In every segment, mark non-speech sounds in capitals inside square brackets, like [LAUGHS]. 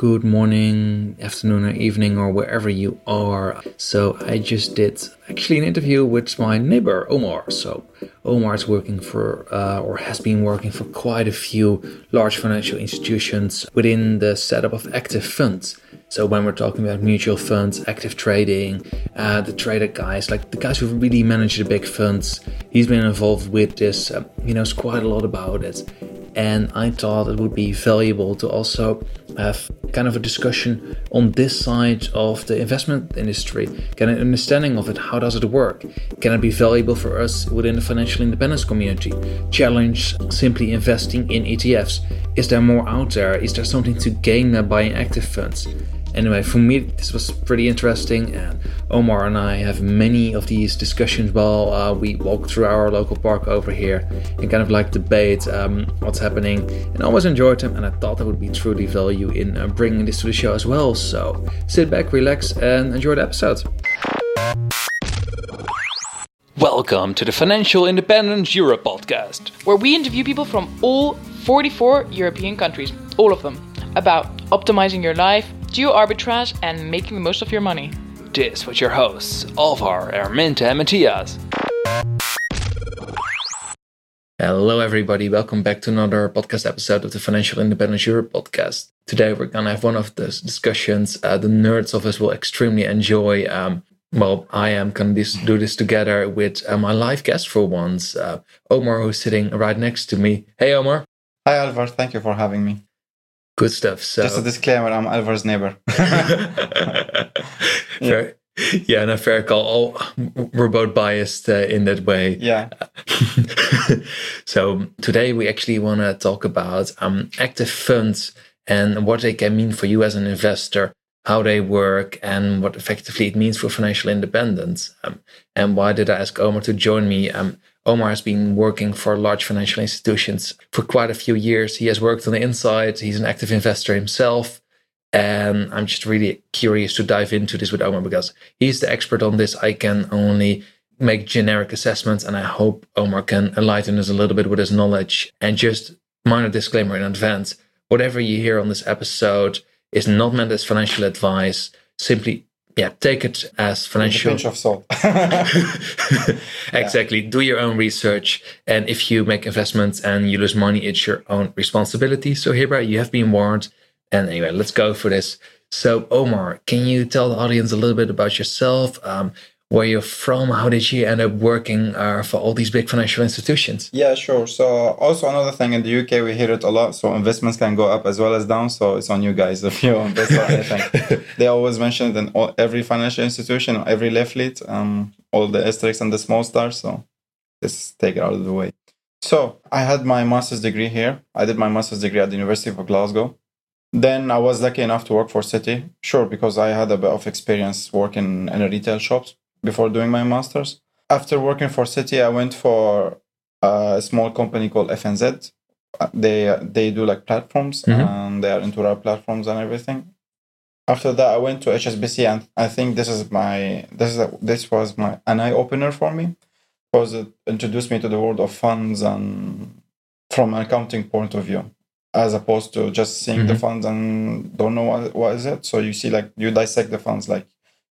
good morning, afternoon, or evening, or wherever you are. So, I just did actually an interview with my neighbor Omar. So, Omar is working for, uh, or has been working for quite a few large financial institutions within the setup of active funds. So, when we're talking about mutual funds, active trading, uh, the trader guys, like the guys who really manage the big funds, he's been involved with this. Uh, he knows quite a lot about it and I thought it would be valuable to also have kind of a discussion on this side of the investment industry, get an understanding of it. How does it work? Can it be valuable for us within the financial independence community? Challenge simply investing in ETFs. Is there more out there? Is there something to gain by buying active funds? Anyway, for me, this was pretty interesting, and Omar and I have many of these discussions while uh, we walk through our local park over here and kind of like debate um, what's happening. And I always enjoyed them, and I thought there would be truly value in uh, bringing this to the show as well. So sit back, relax, and enjoy the episode. Welcome to the Financial Independence Europe podcast, where we interview people from all 44 European countries, all of them, about optimizing your life geo arbitrage, and making the most of your money. This with your hosts, Alvar, Erminta, and Matthias. Hello, everybody. Welcome back to another podcast episode of the Financial Independence Europe podcast. Today, we're going to have one of the discussions uh, the nerds of us will extremely enjoy. Um, well, I am going to do this together with uh, my live guest for once, uh, Omar, who's sitting right next to me. Hey, Omar. Hi, Alvar. Thank you for having me. Good stuff. So just a disclaimer: I'm Alvar's neighbor. [LAUGHS] fair, yeah, no fair call. Oh, we're both biased uh, in that way. Yeah. [LAUGHS] so today we actually want to talk about um, active funds and what they can mean for you as an investor, how they work, and what effectively it means for financial independence. Um, and why did I ask Omar to join me? Um, Omar has been working for large financial institutions for quite a few years. He has worked on the inside, he's an active investor himself. And I'm just really curious to dive into this with Omar because he's the expert on this. I can only make generic assessments, and I hope Omar can enlighten us a little bit with his knowledge. And just minor disclaimer in advance whatever you hear on this episode is not meant as financial advice. Simply yeah, take it as financial. pinch of salt. [LAUGHS] [LAUGHS] exactly. Yeah. Do your own research. And if you make investments and you lose money, it's your own responsibility. So, hereby, you have been warned. And anyway, let's go for this. So, Omar, can you tell the audience a little bit about yourself? Um, where you're from. How did you end up working uh, for all these big financial institutions? Yeah, sure. So also another thing in the UK, we hear it a lot. So investments can go up as well as down. So it's on you guys [LAUGHS] if you invest or anything. [LAUGHS] they always mention it in all, every financial institution, every leaflet, um, all the asterisks and the small stars. So let's take it out of the way. So I had my master's degree here. I did my master's degree at the University of Glasgow. Then I was lucky enough to work for Citi, sure, because I had a bit of experience working in a retail shops before doing my master's. After working for Citi, I went for a small company called FNZ. Uh, they they do like platforms mm-hmm. and they are into our platforms and everything. After that, I went to HSBC and I think this is my this is a, this was my an eye opener for me because it introduced me to the world of funds and from an accounting point of view as opposed to just seeing mm-hmm. the funds and don't know what, what is it so you see like you dissect the funds like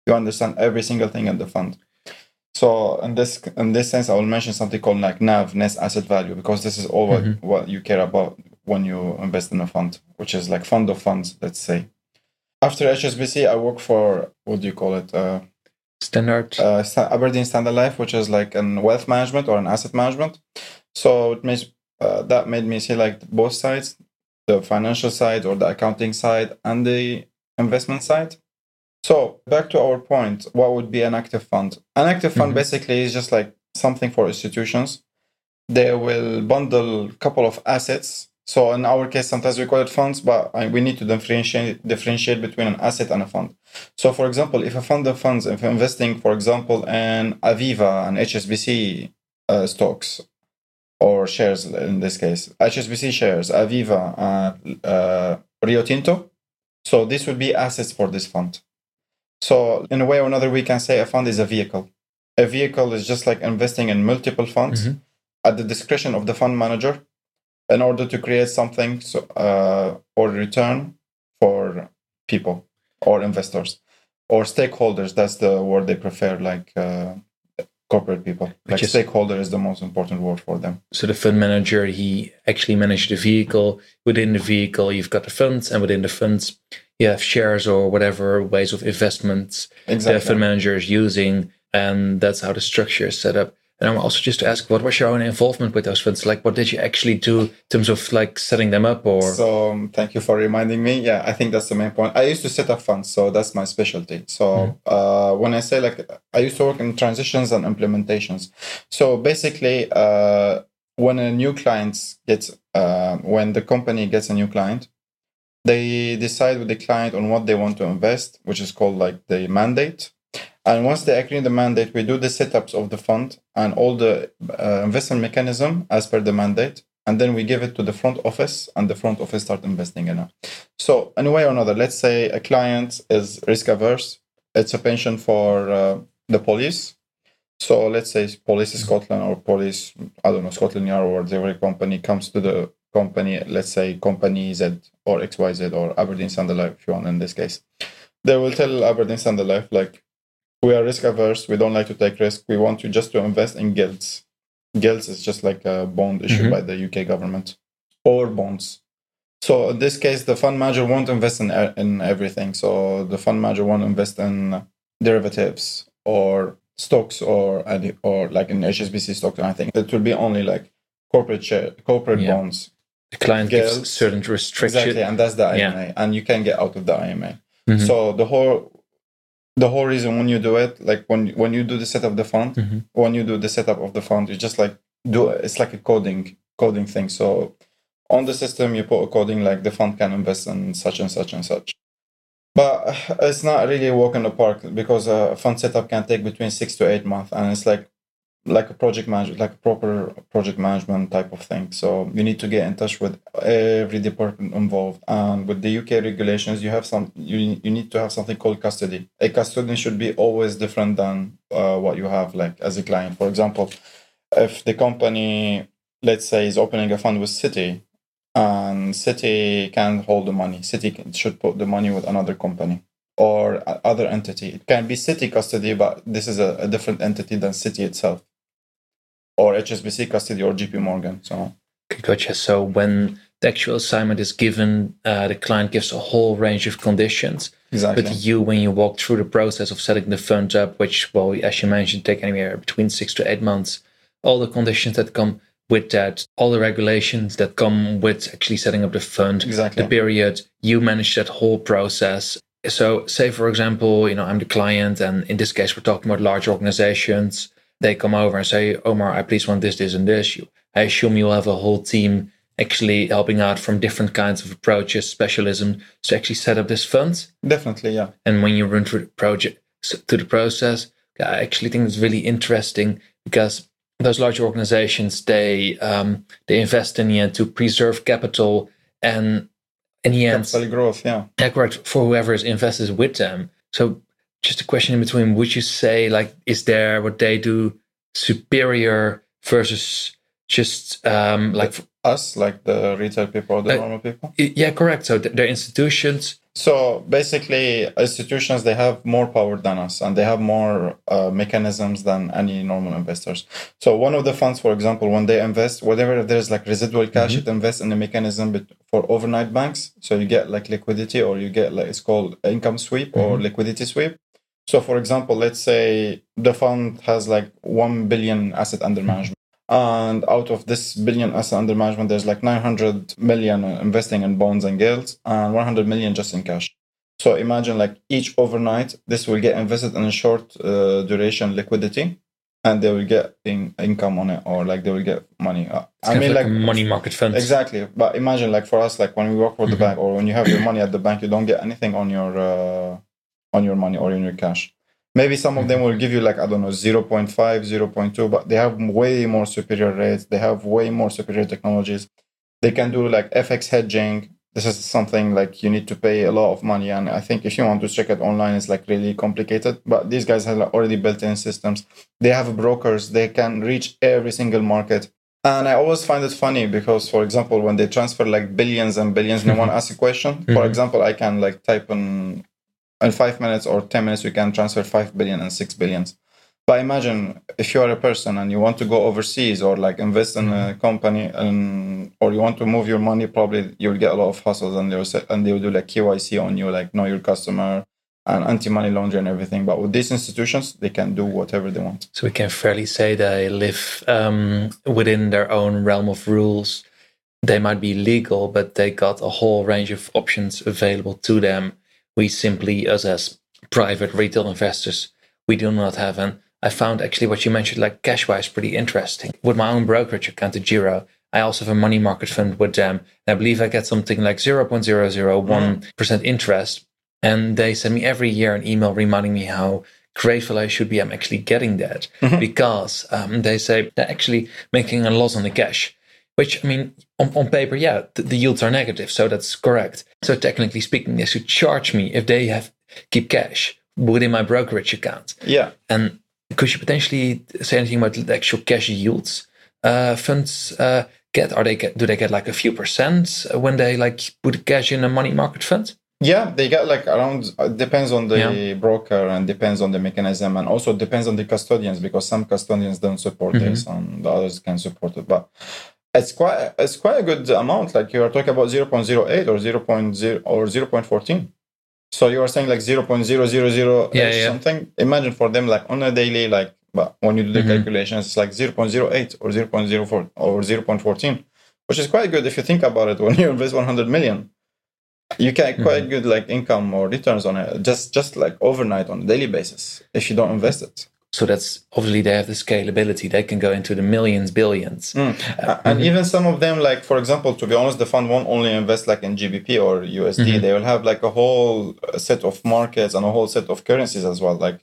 you understand every single thing in the fund. So in this in this sense, I will mention something called like NAV, net asset value, because this is all what, mm-hmm. what you care about when you invest in a fund, which is like fund of funds, let's say. After HSBC, I work for what do you call it? Uh, Standard. Uh, Aberdeen Standard Life, which is like an wealth management or an asset management. So it makes uh, that made me see like both sides, the financial side or the accounting side and the investment side. So back to our point, what would be an active fund? An active fund mm-hmm. basically is just like something for institutions. They will bundle a couple of assets. So in our case, sometimes we call it funds, but we need to differentiate differentiate between an asset and a fund. So for example, if a fund of funds, if investing, for example, in Aviva and HSBC uh, stocks or shares in this case, HSBC shares, Aviva, uh, uh, Rio Tinto. So this would be assets for this fund. So, in a way or another, we can say a fund is a vehicle. A vehicle is just like investing in multiple funds mm-hmm. at the discretion of the fund manager in order to create something so, uh, or return for people or investors or stakeholders. That's the word they prefer, like uh, corporate people. Like is- stakeholder is the most important word for them. So the fund manager, he actually manages the vehicle. Within the vehicle, you've got the funds, and within the funds, you have shares or whatever ways of investments the fund manager is using, and that's how the structure is set up. And I'm also just to ask, what was your own involvement with those funds? Like, what did you actually do in terms of like setting them up, or So um, thank you for reminding me. Yeah, I think that's the main point. I used to set up funds, so that's my specialty. So uh, when I say like I used to work in transitions and implementations. So basically, uh, when a new client gets, uh, when the company gets a new client, they decide with the client on what they want to invest, which is called like the mandate. And once they agree the mandate, we do the setups of the fund and all the uh, investment mechanism as per the mandate. And then we give it to the front office and the front office start investing in it so in a way or another let's say a client is risk averse. It's a pension for uh, the police. So let's say police scotland or police i don't know scotland yard or whatever company comes to the company let's say company z or xyz or aberdeen life if you want in this case. They will tell aberdeen life like we are risk averse we don't like to take risk we want you just to invest in guilds Gilts is just like a bond issued Mhm. by the UK government or bonds. So in this case, the fund manager won't invest in in everything. So the fund manager won't invest in derivatives or stocks or any or like in HSBC stocks or anything. It will be only like corporate share, corporate Yeah. bonds. the client gives certain restrictions? Exactly, and that's the Yeah. IMA, and you can get out of the IMA. Mhm. So the whole the whole reason when you do it, like when when you do the setup of the fund, Mhm. when you do the setup of the fund, you just like do it's like a coding coding thing. So on the system you put a coding like the fund can invest in such and such and such. But it's not really a walk in the park because a fund setup can take between six to eight months, and it's like like a project management, like proper project management type of thing. So you need to get in touch with every department involved. And with the UK regulations, you have some you you need to have something called custody. A custodian should be always different than uh, what you have like as a client. For example, if the company let's say is opening a fund with Citi and Citi can't hold the money, Citi should put the money with another company or other entity. It can be Citi custody, but this is a, a different entity than Citi itself, or HSBC custody or JP Morgan. So Okay, Gotcha. So when the actual assignment is given, uh, the client gives a whole range of conditions. exactly, But you, when you walk through the process of setting the fund up, which, well, as you mentioned, take anywhere between six to eight months, all the conditions that come with that, all the regulations that come with actually setting up the fund, exactly, the period, you manage that whole process. So, say for example, you know, I'm the client, and in this case, we're talking about large organizations. They come over and say, Omar, I please want this, this, and this. You, I assume you'll have a whole team actually helping out from different kinds of approaches, specialism to actually set up this fund. definitely, yeah, And when you run through the project through the process, I actually think it's really interesting because those large organizations they um, they invest in the end to preserve capital and in the end, capital growth, yeah. yeah, correct for whoever is invested with them. So just a question in between: Would you say like is there what they do superior versus just um, like Us, like the retail people or the normal people. yeah, correct. So th- their institutions. So basically, institutions they have more power than us, and they have more uh, mechanisms than any normal investors. So one of the funds, for example, when they invest, whatever there's like residual cash, it invests in a mechanism for overnight banks. So you get like liquidity, or you get like it's called income sweep or liquidity sweep. So for example, let's say the fund has like one billion asset under management. And out of this billion asset under management, there's like 900 million investing in bonds and gilts and 100 million just in cash. So imagine like each overnight, this will get invested in a short uh, duration liquidity and they will get in, income on it or like they will get money. Uh, kind of like, a money market funds. Exactly. But imagine like for us, like when we work for the Mhm. bank or when you have your money at the bank, you don't get anything on your uh, on your money or in your cash. Maybe some of them will give you like, I don't know, 0.5, 0.2, but they have way more superior rates. They have way more superior technologies. They can do like FX hedging. This is something like you need to pay a lot of money. And I think if you want to check it online, it's like really complicated. But these guys have already built in systems. They have brokers. They can reach every single market. And I always find it funny because, for example, when they transfer like billions and billions, no one asks a question. For Mhm. example, I can like type in in five minutes or ten minutes, we can transfer five billion and six billions. But imagine if you are a person and you want to go overseas or like invest in a company and or you want to move your money, probably you'll get a lot of hassles and they'll and they'll do like KYC on you, like know your customer and anti-money laundering and everything. But with these institutions, they can do whatever they want. So we can fairly say they live um, within their own realm of rules. They might be legal, but they got a whole range of options available to them. We simply, us as private retail investors, we do not have. And I found actually what you mentioned, like Cashwise, pretty interesting. With my own brokerage account at Giro, I also have a money market fund with them. And I believe I get something like 0.001% interest. And they send me every year an email reminding me how grateful I should be I'm actually getting that because um, they say they're actually making a loss on the cash. Which I mean, on, on paper, yeah, the, the yields are negative, so that's correct. So technically speaking, they should charge me if they have keep cash within my brokerage account. Yeah. And could you potentially say anything about the actual cash yields uh, funds uh, get? Are they get? Do they get like a few percent when they like put cash in a money market fund? Yeah, they get like around. Depends on the Yeah. broker and depends on the mechanism, and also depends on the custodians because some custodians don't support Mhm. this, and the others can support it. But it's quite it's quite a good amount. Like you are talking about zero point zero eight or zero point zero or zero point fourteen. So you are saying like zero point zero zero zero Yeah, yeah. something. Imagine for them like on a daily like, but when you do the Mhm. calculations, it's like zero point zero eight or zero point zero four or zero point fourteen, which is quite good if you think about it. [LAUGHS] When you invest one hundred million you get quite Mm-hmm. good like income or returns on it just just like overnight on a daily basis if you don't invest it So that's obviously they have the scalability. They can go into the millions, billions. A- and even some of them like for example to be honest the fund won't only invest like in gbp or usd Mhm. they will have like a whole uh, set of markets and a whole set of currencies as well like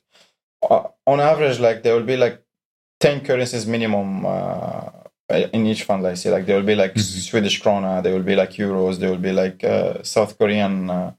uh, on average like there will be like 10 currencies minimum uh, in each fund i see like there will be like Mhm. swedish krona there will be like euros there will be like uh, south korean uh,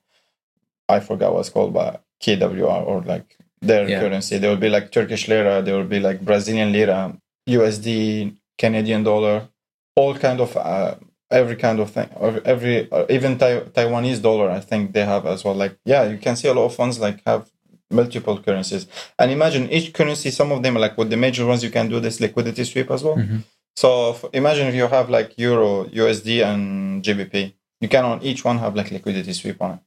i forgot what's called but kwr or like their Yeah. currency. There will be like turkish lira there will be like brazilian lira usd canadian dollar all kind of uh, every kind of thing or every uh, even tai- taiwanese dollar i think they have as well. Like yeah you can see a lot of funds like have multiple currencies. And imagine each currency some of them like with the major ones you can do this liquidity sweep as well. Mhm. so f- imagine if you have like euro usd and gbp you can on each one have like liquidity sweep on it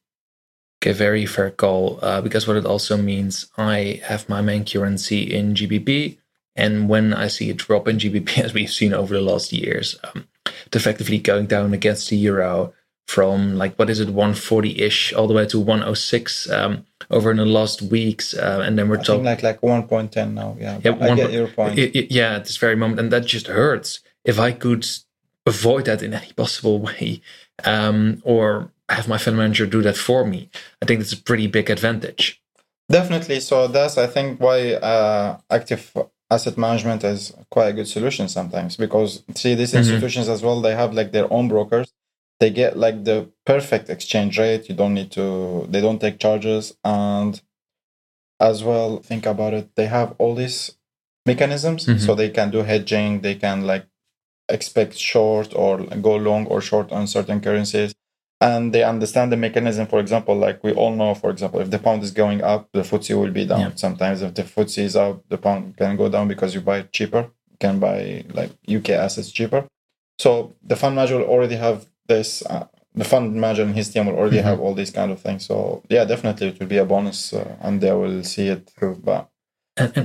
Okay, very fair call. Uh, because what it also means, I have my main currency in GBP, and when I see a drop in GBP, [LAUGHS] as we've seen over the last years, um, it's effectively going down against the euro from like what is it, 140 ish, all the way to 106 um, over in the last weeks, uh, and then we're talking. like like 1.10 now yeah, Yeah, one get po- your point I- I- yeah, at this very moment, and that just hurts. If I could avoid that in any [LAUGHS] possible way, um, or have my fund manager do that for me, I think that's a pretty big advantage. Definitely. So that's I think why uh, active asset management is quite a good solution sometimes because see these Mhm. institutions as well they have like their own brokers. They get like the perfect exchange rate. You don't need to. They don't take charges and as well think about it. They have all these mechanisms Mhm. so they can do hedging. They can like expect short or go long or short on certain currencies and they understand the mechanism. For example, like we all know, for example, if the pound is going up, the FTSE will be down. Yeah. Sometimes if the FTSE is up, the pound can go down because you buy it cheaper. You can buy like UK assets cheaper. So the fund manager will already have this. Uh, the fund manager and his team will already Mhm. have all these kind of things. So yeah, definitely it will be a bonus, uh, and they will see it through. But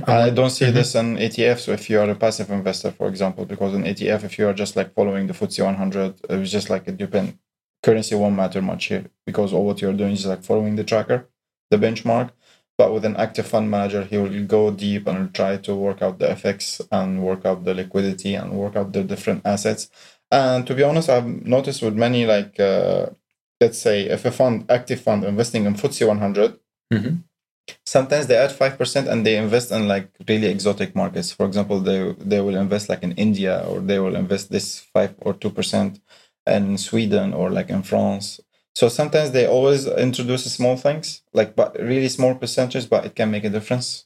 I don't see Mhm. this in ETFs So, if you are a passive investor, for example, because in ETF, if you are just like following the FTSE 100, it's just like it depend. Currency won't matter much here because all what you're doing is like following the tracker, the benchmark. But with an active fund manager, he will go deep and try to work out the effects and work out the liquidity and work out the different assets. And to be honest, I've noticed with many like, uh, let's say, if a fund, active fund, investing in FTSE 100, Mhm. sometimes they add 5% and they invest in like really exotic markets for example they they will invest like in india or they will invest this 5 or 2% in sweden or like in france so sometimes they always introduce small things like but really small percentages but it can make a difference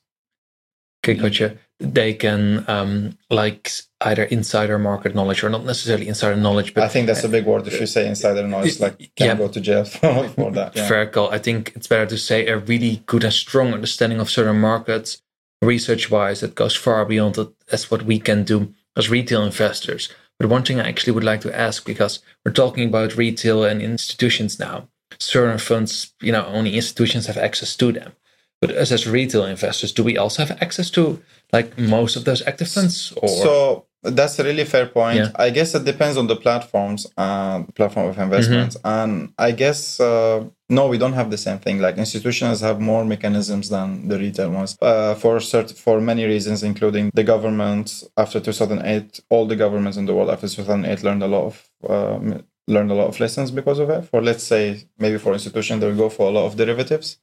Okay, gotcha. they can um, like either insider market knowledge or not necessarily insider knowledge. But I think that's a big word. If you say insider knowledge, like can Yeah. go to jail for, [LAUGHS] for that. Yeah. fair call. I think it's better to say a really good and strong understanding of certain markets, research wise, that goes far beyond that. That's what we can do as retail investors. But one thing I actually would like to ask, because we're talking about retail and institutions now, certain funds, you know, only institutions have access to them. But us as retail investors, do we also have access to like most of those active funds? Or So that's a really fair point. Yeah. I guess it depends on the platforms, uh, platform of investments, Mm-hmm. and I guess uh, no, we don't have the same thing. Like institutions have more mechanisms than the retail ones uh, for cert- for many reasons, including the government. After 2008, all the governments in the world after 2008 learned a lot of um, learned a lot of lessons because of it. For let's say maybe for institutions, they will go for a lot of derivatives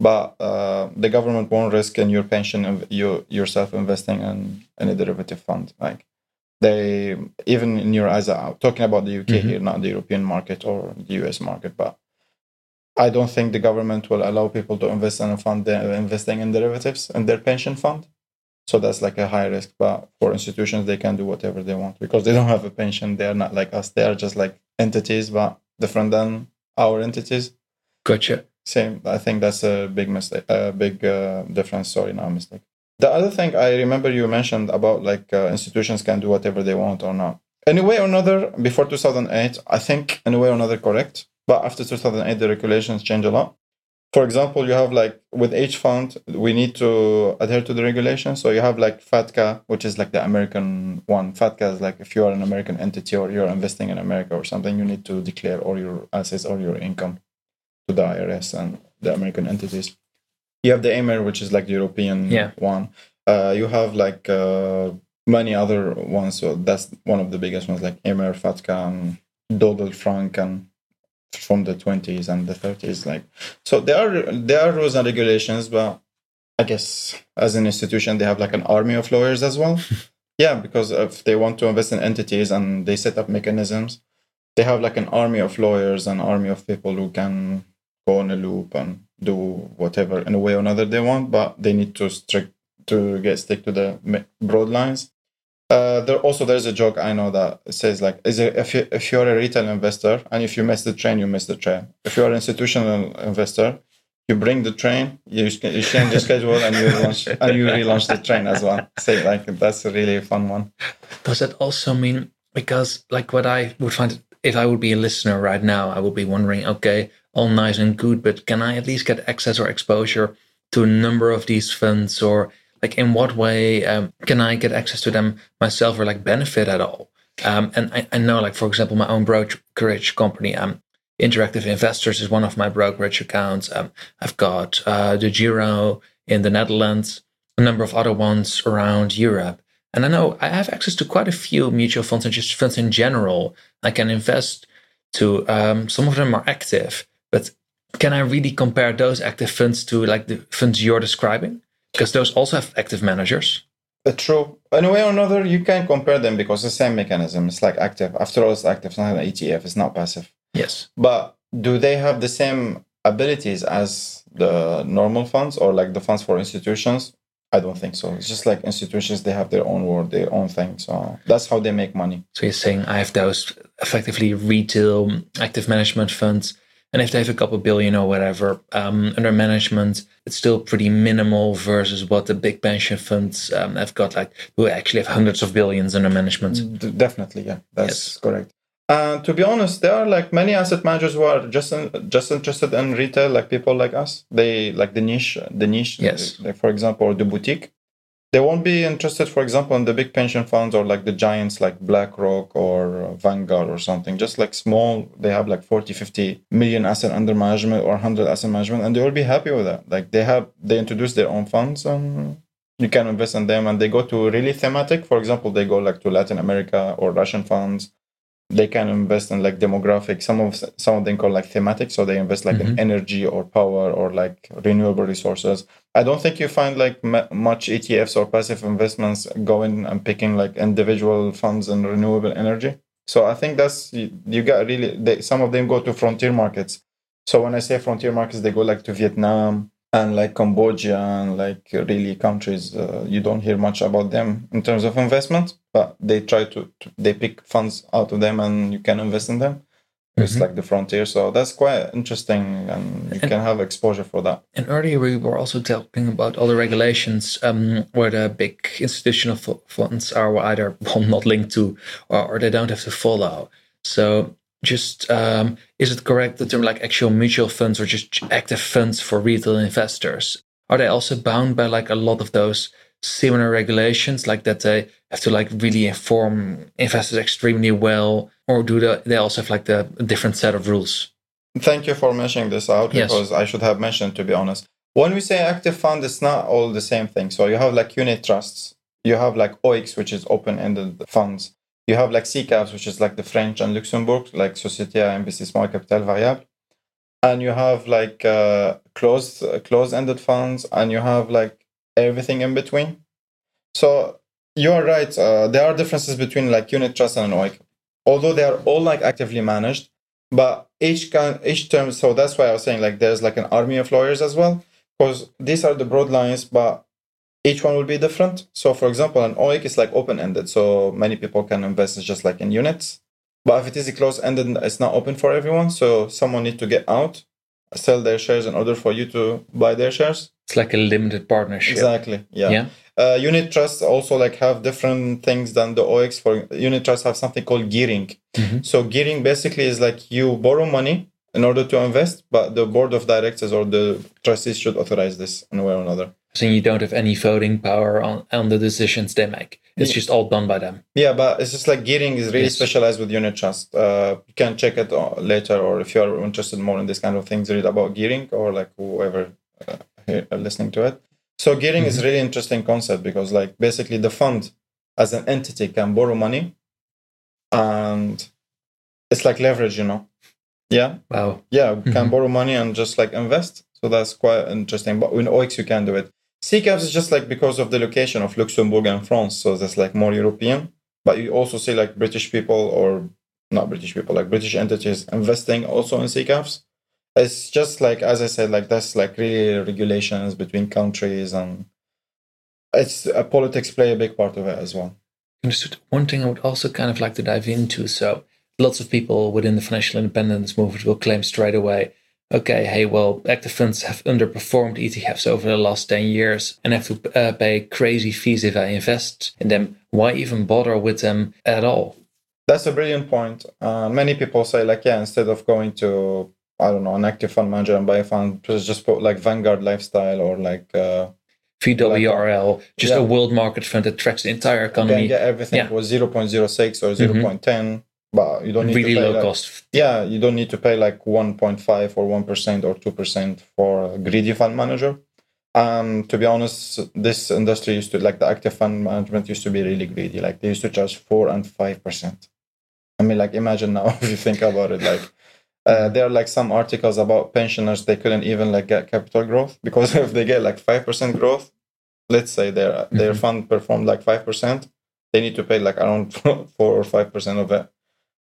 but uh, the government won't risk in your pension of you yourself investing in, any derivative fund like they even in your eyes are talking about the uk Mhm. here not the european market or the us market but i don't think the government will allow people to invest in a fund investing in derivatives in their pension fund so that's like a high risk but for institutions they can do whatever they want because they don't have a pension they're not like us they are just like entities but different than our entities gotcha. same. I think that's a big mistake, a big uh, difference. Sorry, not a mistake. The other thing I remember you mentioned about like uh, institutions can do whatever they want or not. In a way or another, before 2008, I think in a way or another correct. But after 2008, the regulations change a lot. For example, you have like with each fund, we need to adhere to the regulations. So you have like FATCA, which is like the American one. FATCA is like if you are an American entity or you're investing in America or something, you need to declare all your assets or your income to the IRS and the American entities. You have the Emir, which is like the European Yeah. one. Uh, you have like uh, many other ones. So that's one of the biggest ones, like Emir, FATCA, and Dodd-Frank, and from the 20s and the 30s. Like, so there are there are rules and regulations, but I guess as an institution, they have like an army of lawyers as well. [LAUGHS] yeah, because if they want to invest in entities and they set up mechanisms, they have like an army of lawyers, an army of people who can go on a loop and do whatever in a way or another they want, but they need to strict to get stick to the broad lines. Uh, there also there's a joke I know that says like is it, if you if you're a retail investor and if you miss the train you miss the train. If you're an institutional investor, you bring the train, you you change the schedule and you launch and you relaunch the train as well. Say like that's a really fun one. Does that also mean because like what I would find if I would be a listener right now, I would be wondering, okay, all nice and good, but can I at least get access or exposure to a number of these funds or like in what way um, can I get access to them myself or like benefit at all? Um, and I, I know like for example my own brokerage company, um, Interactive Investors is one of my brokerage accounts. Um, I've got uh, DEGIRO in the Netherlands, a number of other ones around Europe. And I know I have access to quite a few mutual funds and just funds in general. I can invest to um, some of them are active, but can I really compare those active funds to like the funds you're describing? Because those also have active managers. Uh, true. In a way or another, you can compare them because the same mechanism. It's like active. After all, it's active. It's not an ETF. It's not passive. Yes. But do they have the same abilities as the normal funds or like the funds for institutions? I don't think so. It's just like institutions, they have their own world, their own thing. So that's how they make money. So you're saying I have those effectively retail active management funds. And if they have a couple billion or whatever um, under management, it's still pretty minimal versus what the big pension funds um, have got, like who actually have hundreds of billions under management. D- definitely, yeah, that's Yes. correct. And to be honest, there are like many asset managers who are just in, just interested in retail, like people like us. They like the niche, the niche. Yes. Like for example, the boutique. They won't be interested, for example, in the big pension funds or like the giants like BlackRock or uh, Vanguard or something. Just like small, they have like 40, 50 million asset under management or 100 asset management, and they will be happy with that. Like they have, they introduce their own funds and you can invest in them and they go to really thematic. For example, they go like to Latin America or Russian funds they can invest in like demographic some of some of them call like thematic so they invest like in Mhm. energy or power or like renewable resources. I don't think you find like m- much etfs or passive investments going and picking like individual funds in renewable energy. So i think that's you, you got really they, some of them go to frontier markets. So when i say frontier markets they go like to vietnam and like Cambodia and like really countries, uh, you don't hear much about them in terms of investment, but they try to, to they pick funds out of them and you can invest in them. It's Mhm. like the frontier, so that's quite interesting, and you And- can have exposure for that. And earlier we were also talking about all the regulations um, where the big institutional fu- funds are either [LAUGHS] well, not linked to or, or they don't have to follow. So just um, is it correct that they're like actual mutual funds or just active funds for retail investors? Are they also bound by like a lot of those similar regulations, like that they have to like really inform investors extremely well, or do they, they also have like the different set of rules? Thank you for mentioning this out Yes. because I should have mentioned to be honest. When we say active fund, it's not all the same thing. So you have like unit trusts, you have like OEICs, which is open-ended funds. You have like SICAVs, which is like the French and Luxembourg, like Société à Investissement Capital Variable. And you have like uh, closed uh, closed-ended funds, and you have like everything in between. So you are right. Uh, there are differences between like unit trust and an OEIC, although they are all like actively managed but each can each term so that's why i was saying like there's like an army of lawyers as well because these are the broad lines but each one will be different so for example an OEIC is like open-ended so many people can invest just like in units but if it is a closed-ended it's not open for everyone so someone need to get out sell their shares in order for you to buy their shares It's like a limited partnership. exactly yeah, Yeah. Uh, unit trusts also like have different things than the OEICs. for unit trusts have something called gearing Mhm. so gearing basically is like you borrow money in order to invest, but the board of directors or the trustees should authorize this in a way or another. So you don't have any voting power on, on the decisions they make. It's Yeah. just all done by them. Yeah, but it's just like gearing is really Yes. specialized with unit trust. Uh, you can check it uh, later, or if you're interested more in this kind of things, read about gearing or like whoever uh, Uh, listening to it. So gearing is mm-hmm. really interesting concept because like basically the fund as an entity can borrow money, and it's like leverage, you know. Yeah, Wow. yeah, we can mm-hmm. borrow money and just like invest. So that's quite interesting. But in OEICs, you can do it. SICAVs is just like because of the location of Luxembourg and France. So that's like more European. But you also see like British people or not British people, like British entities investing also in SICAVs. It's just like, as I said, like that's like really regulations between countries and it's uh, politics play a big part of it as well. Understood. One thing I would also kind of like to dive into. So lots of people within the financial independence movement will claim straight away, okay, hey, well, active funds have underperformed ETFs over the last 10 years and have to uh, pay crazy fees if I invest in them. Why even bother with them at all? That's a brilliant point. Uh, many people say like, yeah, instead of going to I don't know an active fund manager and buy a fund, just put like Vanguard Lifestyle or like uh, VWRL, just Yeah. a world market fund that tracks the entire you economy. get everything Yeah. Mm-hmm. for zero point zero six or 0.10, but you don't need Really to pay low like, cost. Yeah, you don't need to pay like one point five or one percent or two percent for a greedy fund manager. Um, to be honest, this industry used to like the active fund management used to be really greedy. Like they used to charge four and five percent. I mean, like imagine now [LAUGHS] if you think about it, like uh, there are like some articles about pensioners they couldn't even like get capital growth because [LAUGHS] if they get like five percent growth, let's say their their Mhm. fund performed like five percent, they need to pay like around [LAUGHS] four or five percent of it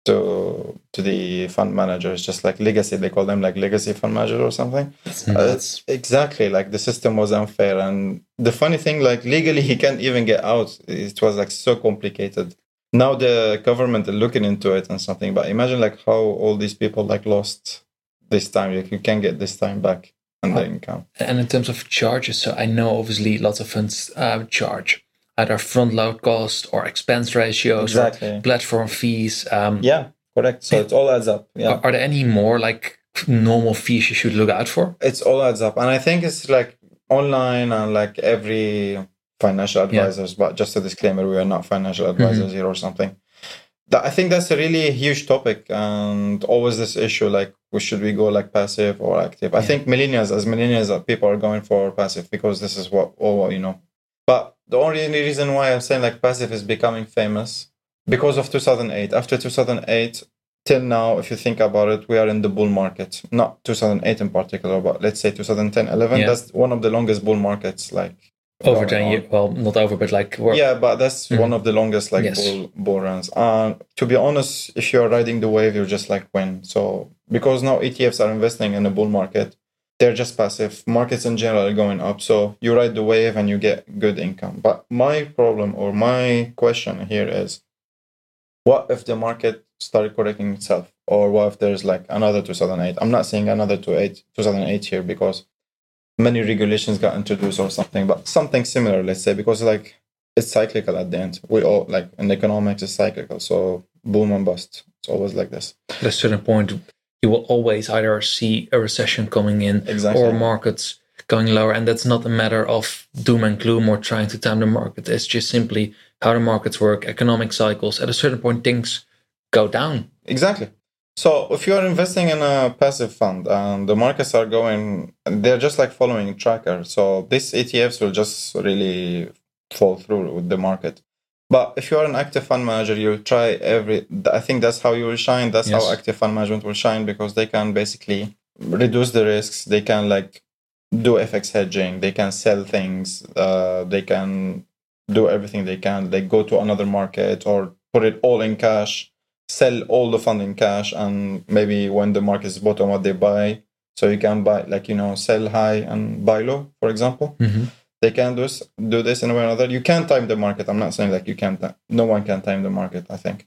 to to the fund manager. It's just like legacy. They call them like legacy fund manager or something. That's Uh, nuts. exactly like the system was unfair, and the funny thing, like legally, [LAUGHS] he can't even get out. It was like so complicated. Now the government are looking into it and something, but imagine like how all these people like lost this time. Like you can get this time back and the income. And in terms of charges, so I know obviously lots of funds uh, charge either front load cost or expense ratios Exactly. or platform fees. Um, Yeah, correct. So it all adds up. Yeah. are, are there any more like normal fees you should look out for? it's all adds up and i think it's like online and like every financial advisors but just a disclaimer we are not financial advisors here or something That- i think that's a really huge topic and always this issue like should we go like passive or active i Yeah. think millennials as millennials uh, people are going for passive because this is what all you know but the only reason why i'm saying like passive is becoming famous because of 2008 after 2008 till now, if you think about it, we are in the bull market. Not 2008 in particular, but let's say 2010, 11. Yeah. That's one of the longest bull markets. Like Over 10 years, well, not over, but like, Yeah, but that's Mhm. one of the longest like Yes. bull bull runs. And to be honest, if you're riding the wave, you're just like win. So because now ETFs are investing in a bull market, they're just passive. Markets in general are going up. So you ride the wave and you get good income. But my problem or my question here is what if the market started correcting itself? Or what if there's like another 2008? I'm not saying another 2008 here because many regulations got introduced or something, but something similar, let's say, because like it's cyclical at the end. We all like in economics is cyclical. So boom and bust. It's always like this. At a certain point, you will always either see a recession coming in Exactly. or markets going lower. And that's not a matter of doom and gloom or trying to time the market. It's just simply how the markets work, economic cycles. At a certain point, things go down. Exactly. So if you are investing in a passive fund and the markets are going, they're just like following tracker. So these ETFs will just really fall through with the market. But if you are an active fund manager, you try every. I think that's how you will shine. That's Yes. how active fund management will shine because they can basically reduce the risks. They can like do FX hedging. They can sell things. Uh, they can do everything they can. They go to another market or put it all in cash, sell all the fund in cash, and maybe when the market is bottom, what they buy. So you can buy like you know sell high and buy low, for example they can do this, do this in a way or another. You can time the market. I'm not saying like you can't. No one can time the market. I think,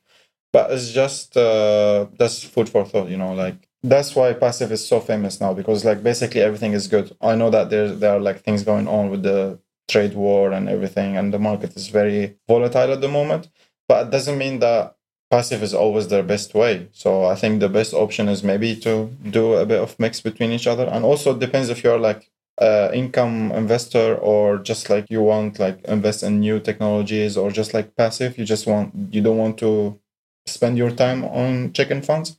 but it's just uh, that's food for thought. You know, like that's why passive is so famous now because like basically everything is good. I know that there there are like things going on with the trade war and everything, and the market is very volatile at the moment. But it doesn't mean that passive is always their best way. So I think the best option is maybe to do a bit of mix between each other, and also it depends if you're like uh, income investor or just like you want like invest in new technologies or just like passive. You just want you don't want to spend your time on chicken funds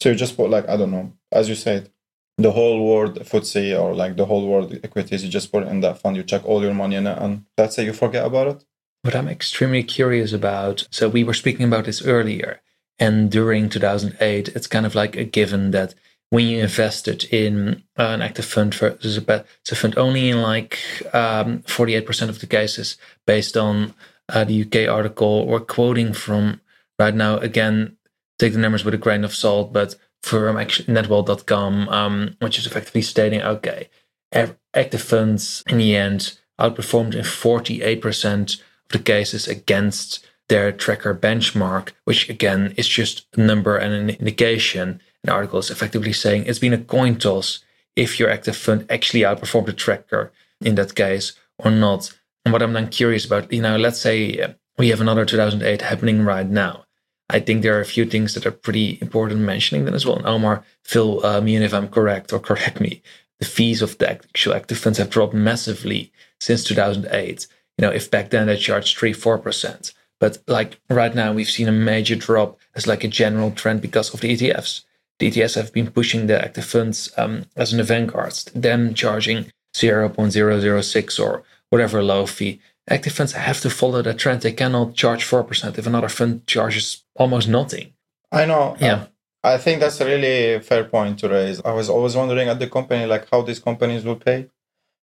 so you just put like i don't know as you said the whole world FTSE or like the whole world equities you just put in that fund you check all your money in it and that's it you forget about it What I'm extremely curious about, so we were speaking about this earlier, and during 2008, it's kind of like a given that when you invested in an active fund versus a passive fund, only in like um, 48% of the cases, based on uh, the UK article. Or quoting from right now, again, take the numbers with a grain of salt, but from actually netwall.com, um, which is effectively stating, okay, active funds in the end outperformed in 48% of the cases against their tracker benchmark, which again is just a number and an indication. An article is effectively saying it's been a coin toss if your active fund actually outperformed the tracker in that case or not. And what I'm then curious about, you know, let's say uh, we have another 2008 happening right now. I think there are a few things that are pretty important mentioning then as well. And Omar, fill uh, me in if I'm correct or correct me. The fees of the actual active funds have dropped massively since 2008. You know, if back then they charged three, four percent, but like right now we've seen a major drop as like a general trend because of the ETFs. The ETFs have been pushing the active funds um, as an vanguard, them charging 0.006 or whatever low fee. Active funds have to follow that trend. They cannot charge 4% if another fund charges almost nothing. i know Yeah. i think that's a really fair point to raise i was always wondering at the company like how these companies will pay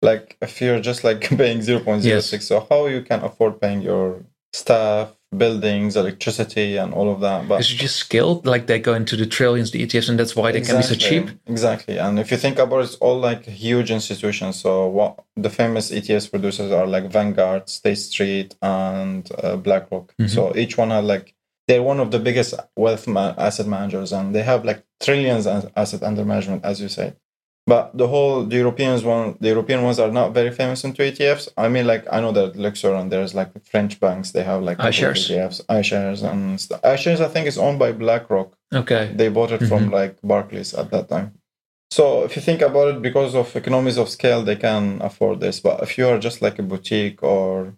like if you're just like [LAUGHS] paying 0.06 so how you can afford paying your staff buildings electricity and all of that but It's just skilled, like they go into the trillions, the ETFs, and that's why they can be so cheap. Exactly. And if you think about it, it's all like huge institutions. So what the famous ETFs producers are like Vanguard, State Street, and uh, BlackRock. Mhm. So each one are like they're one of the biggest wealth ma- asset managers, and they have like trillions as asset under management, as you say. But the whole the Europeans one, the European ones are not very famous into ETFs. I mean, like I know that Lyxor and there's like French banks. They have like a couple of iShares. ETFs, iShares, and stuff. iShares I think is owned by BlackRock Okay. they bought it from mm-hmm. like Barclays at that time. So if you think about it, because of economies of scale, they can afford this. But if you are just like a boutique or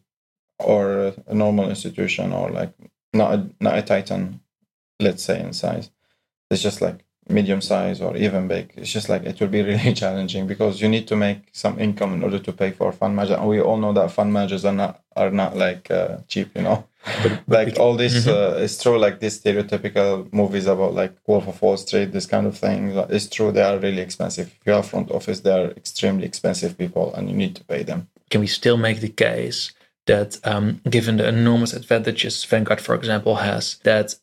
or a normal institution or like not a, not a titan, let's say in size, it's just like medium size or even big. It's just like it will be [LAUGHS] really challenging because you need to make some income in order to pay for fund manager. And we all know that fund managers are not are not like uh, cheap, you know. [LAUGHS] [LAUGHS] like all this uh, is true. Like these stereotypical movies about like Wolf of Wall Street, this kind of thing. It's true. They are really expensive. If you have front office, they are extremely expensive people, and you need to pay them. Can we still make the case that, um, given the enormous advantages Vanguard, for example, has, that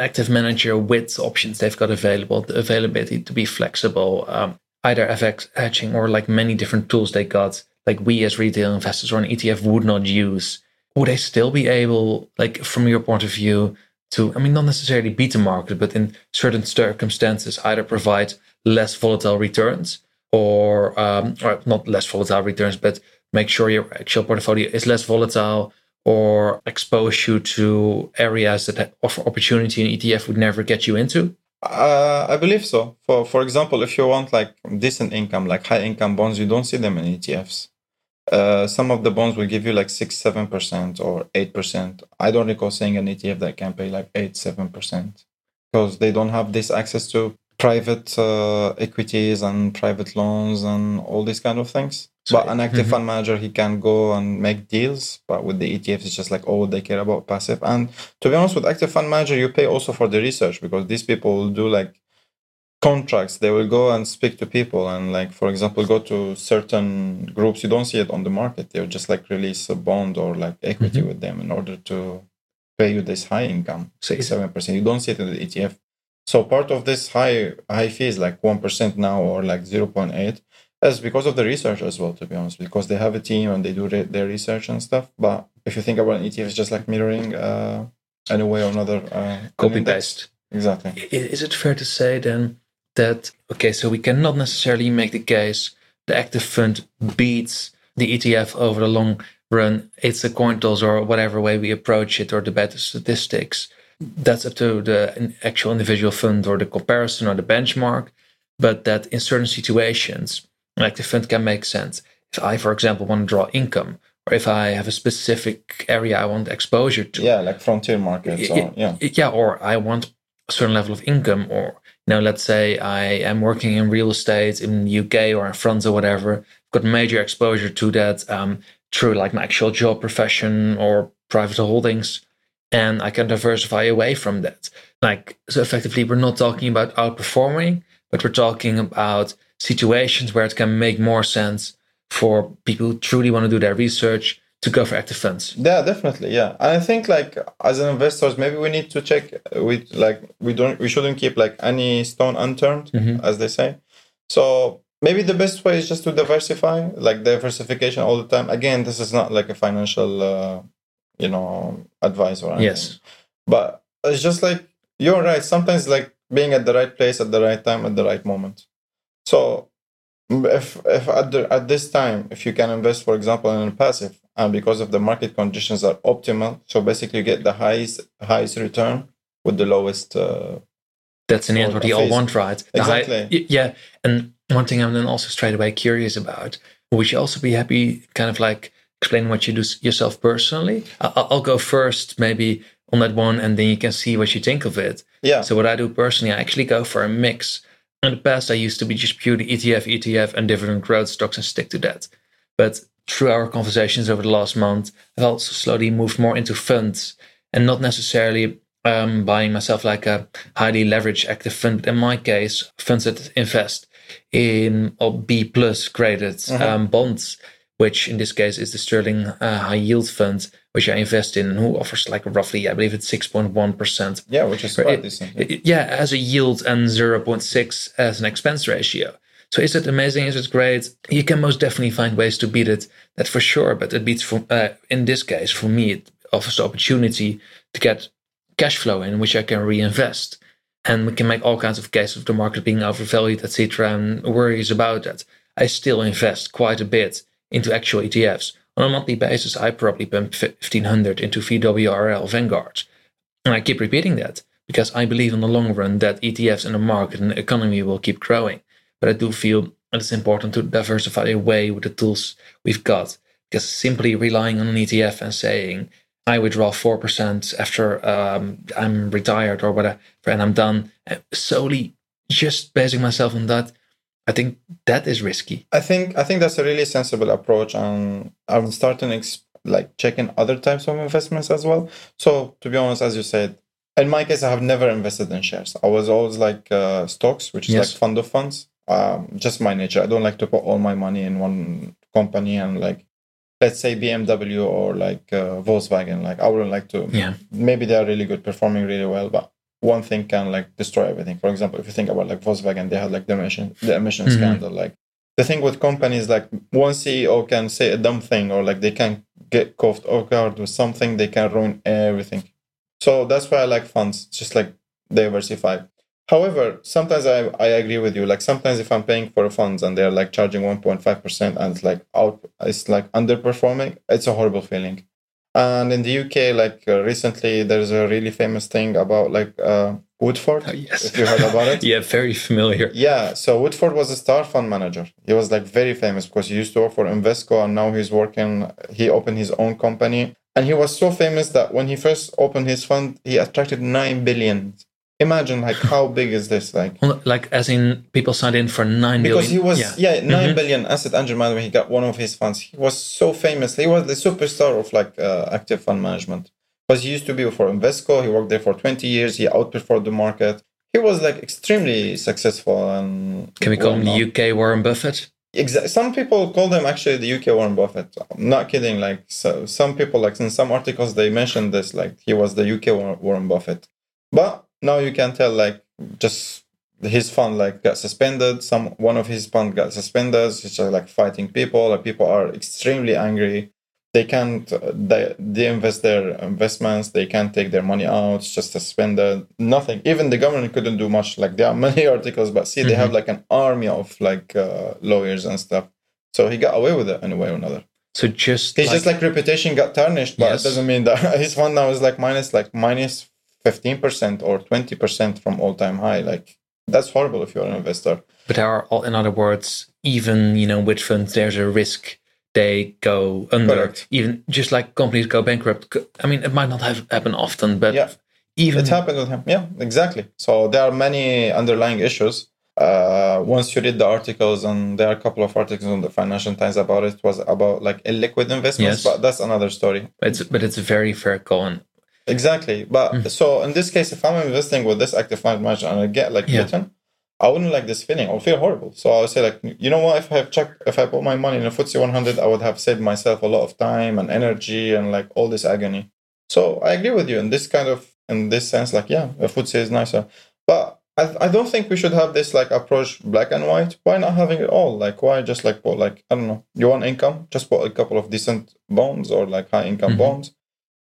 active manager with options they've got available, the availability to be flexible, um, either FX hedging or like many different tools they got, like we as retail investors or an ETF would not use, would they still be able, like from your point of view, to, I mean, not necessarily beat the market, but in certain circumstances, either provide less volatile returns or, um, or not less volatile returns, but make sure your actual portfolio is less volatile or expose you to areas that offer opportunity an ETF would never get you into? Uh, I believe so. For for example, if you want like decent income, like high income bonds, you don't see them in ETFs. Uh, some of the bonds will give you like six, seven percent or eight percent. I don't recall seeing an ETF that can pay like eight, seven percent because they don't have this access to private uh, equities and private loans and all these kind of things. So, but an active mm-hmm. fund manager, he can go and make deals. But with the ETFs, it's just like, oh, they care about passive. And to be honest, with active fund manager, you pay also for the research because these people will do like contracts. They will go and speak to people and like, for example, go to certain groups. You don't see it on the market. They'll just like release a bond or like equity mm-hmm. with them in order to pay you this high income, six, seven percent. You don't see it in the ETF. So part of this high high fees, like one percent now or like zero point eight, is because of the research as well. To be honest, because they have a team and they do re- their research and stuff. But if you think about an ETF, it's just like mirroring uh, any way or another. Uh, Copy paste. Exactly. Is it fair to say then that okay, so we cannot necessarily make the case the active fund beats the ETF over the long run? It's a coin toss or whatever way we approach it or the better statistics that's up to the actual individual fund or the comparison or the benchmark. But that in certain situations, like the fund can make sense. If I, for example, want to draw income, or if I have a specific area I want exposure to. Yeah, like frontier markets. Or, yeah. Yeah, or I want a certain level of income, or you know, let's say I am working in real estate in the UK or in France or whatever, got major exposure to that um, through like my actual job profession or private holdings and I can diversify away from that. Like, so effectively, we're not talking about outperforming, but we're talking about situations where it can make more sense for people who truly want to do their research to go for active funds. Yeah, definitely. Yeah. And I think like as an investors, maybe we need to check with like we don't we shouldn't keep like any stone unturned, mm-hmm. as they say. So maybe the best way is just to diversify, like diversification all the time. Again, this is not like a financial uh, you know advice or anything. yes. But it's just like you're right. Sometimes like being at the right place at the right time at the right moment. So if if at, the, at this time if you can invest for example in a passive and because of the market conditions are optimal so basically you get the highest highest return with the lowest uh, that's in the end what you all want right? The exactly. high, yeah. And one thing i'm then also straight away curious about would you also be happy kind of like explain what you do yourself personally. I'll, I'll, go first, maybe on that one, and then you can see what you think of it. Yeah. So what I do personally, I actually go for a mix. In the past, I used to be just purely ETF, ETF, and dividend growth stocks and stick to that. But through our conversations over the last month, I've also slowly moved more into funds and not necessarily um, buying myself like a highly leveraged active fund. But in my case, funds that invest in or B plus graded mm-hmm. um, bonds which in this case is the Sterling uh, High Yield Fund, which I invest in, and who offers like roughly, I believe it's 6.1%. Yeah, which is quite it, decent. It, yeah, as a yield and 0.6 as an expense ratio. So is it amazing? Is it great? You can most definitely find ways to beat it. That for sure. But it beats for uh, in this case for me. It offers the opportunity to get cash flow in which I can reinvest, and we can make all kinds of cases of the market being overvalued, etc. And worries about that. I still invest quite a bit into actual ETFs. On a monthly basis, I probably pump 1500 into VWRL Vanguard. And I keep repeating that because I believe in the long run that ETFs and the market and the economy will keep growing. But I do feel it's important to diversify away with the tools we've got because simply relying on an ETF and saying, I withdraw 4% after um, I'm retired or whatever and I'm done, solely just basing myself on that I think that is risky. I think I think that's a really sensible approach, and I'm starting ex- like checking other types of investments as well. So to be honest, as you said, in my case, I have never invested in shares. I was always like uh, stocks, which is yes. like fund of funds. Um, just my nature. I don't like to put all my money in one company and like let's say BMW or like uh, Volkswagen. Like I wouldn't like to. Yeah. Maybe they are really good, performing really well, but one thing can like destroy everything. For example, if you think about like Volkswagen, they had like the emission the emission Mhm. scandal. Like the thing with companies, like one CEO can say a dumb thing or like they can get caught off guard with something, they can ruin everything. So that's why I like funds, just like diversify. However, sometimes I, I agree with you. Like sometimes if I'm paying for funds and they're like charging 1.5% and it's like out, it's like underperforming, it's a horrible feeling. And in the UK, like uh, recently, there's a really famous thing about like uh, Woodford. Oh, yes. If you heard about it. [LAUGHS] yeah, very familiar. Yeah, so Woodford was a star fund manager. He was like very famous because he used to work for Invesco and now he's working, he opened his own company. And he was so famous that when he first opened his fund, he attracted 9 billion. Imagine like how big is this? Like, Like as in people signed in for nine because he was, yeah, nine billion asset under management. He got one of his funds. He was so famous. He was the superstar of like uh, active fund management. Because he used to be for Invesco He worked there for 20 years. He outperformed the market. He was like extremely successful and Can we call him the UK Warren Buffett? Exactly. Some people call them actually the UK Warren Buffett. I'm not kidding. Like so, some people, like in some articles, they mentioned this. Like he was the UK Warren Buffett. But now you can tell, like just his fund like got suspended. Some one of his fund got suspended. It's just like fighting people. Like people are extremely angry. They can't. uh, They they invest their investments. They can't take their money out. It's just suspended. Nothing. Even the government couldn't do much. Like there are [LAUGHS] many articles, but see, they have like an army of like uh, lawyers and stuff. So he got away with it in a way or another. So just His like, just like reputation got tarnished, but Yes. it doesn't mean that [LAUGHS] his fund now is like minus like minus fifteen percent or twenty percent from all time high. Like that's horrible if you're an investor. but there are in other words, even you know with funds, there's a risk they go under. Correct. Even just like companies go bankrupt. I mean, it might not have happen often, but Yeah. even It happened with him. Yeah, exactly. So there are many underlying issues. Uh, once you read the articles, and there are a couple of articles on the Financial Times about it, was about like illiquid investments, Yes. but that's another story. it's but it's a very fair call. And Exactly. But Mm. so in this case, if I'm investing with this active fund manager and I get like Yeah. bitten, I wouldn't like this feeling. I'll feel horrible. So I would say like, you know what? If I have checked, if I put my money in a FTSE 100, I would have saved myself a lot of time and energy and like all this agony. So I agree with you in this kind of in this sense. Like, yeah, a FTSE is nicer, but I, I don't think we should have this like approach black and white. Why not having it all? Like, why just like put like I don't know. You want income? Just put a couple of decent bonds or like high income Mhm. bonds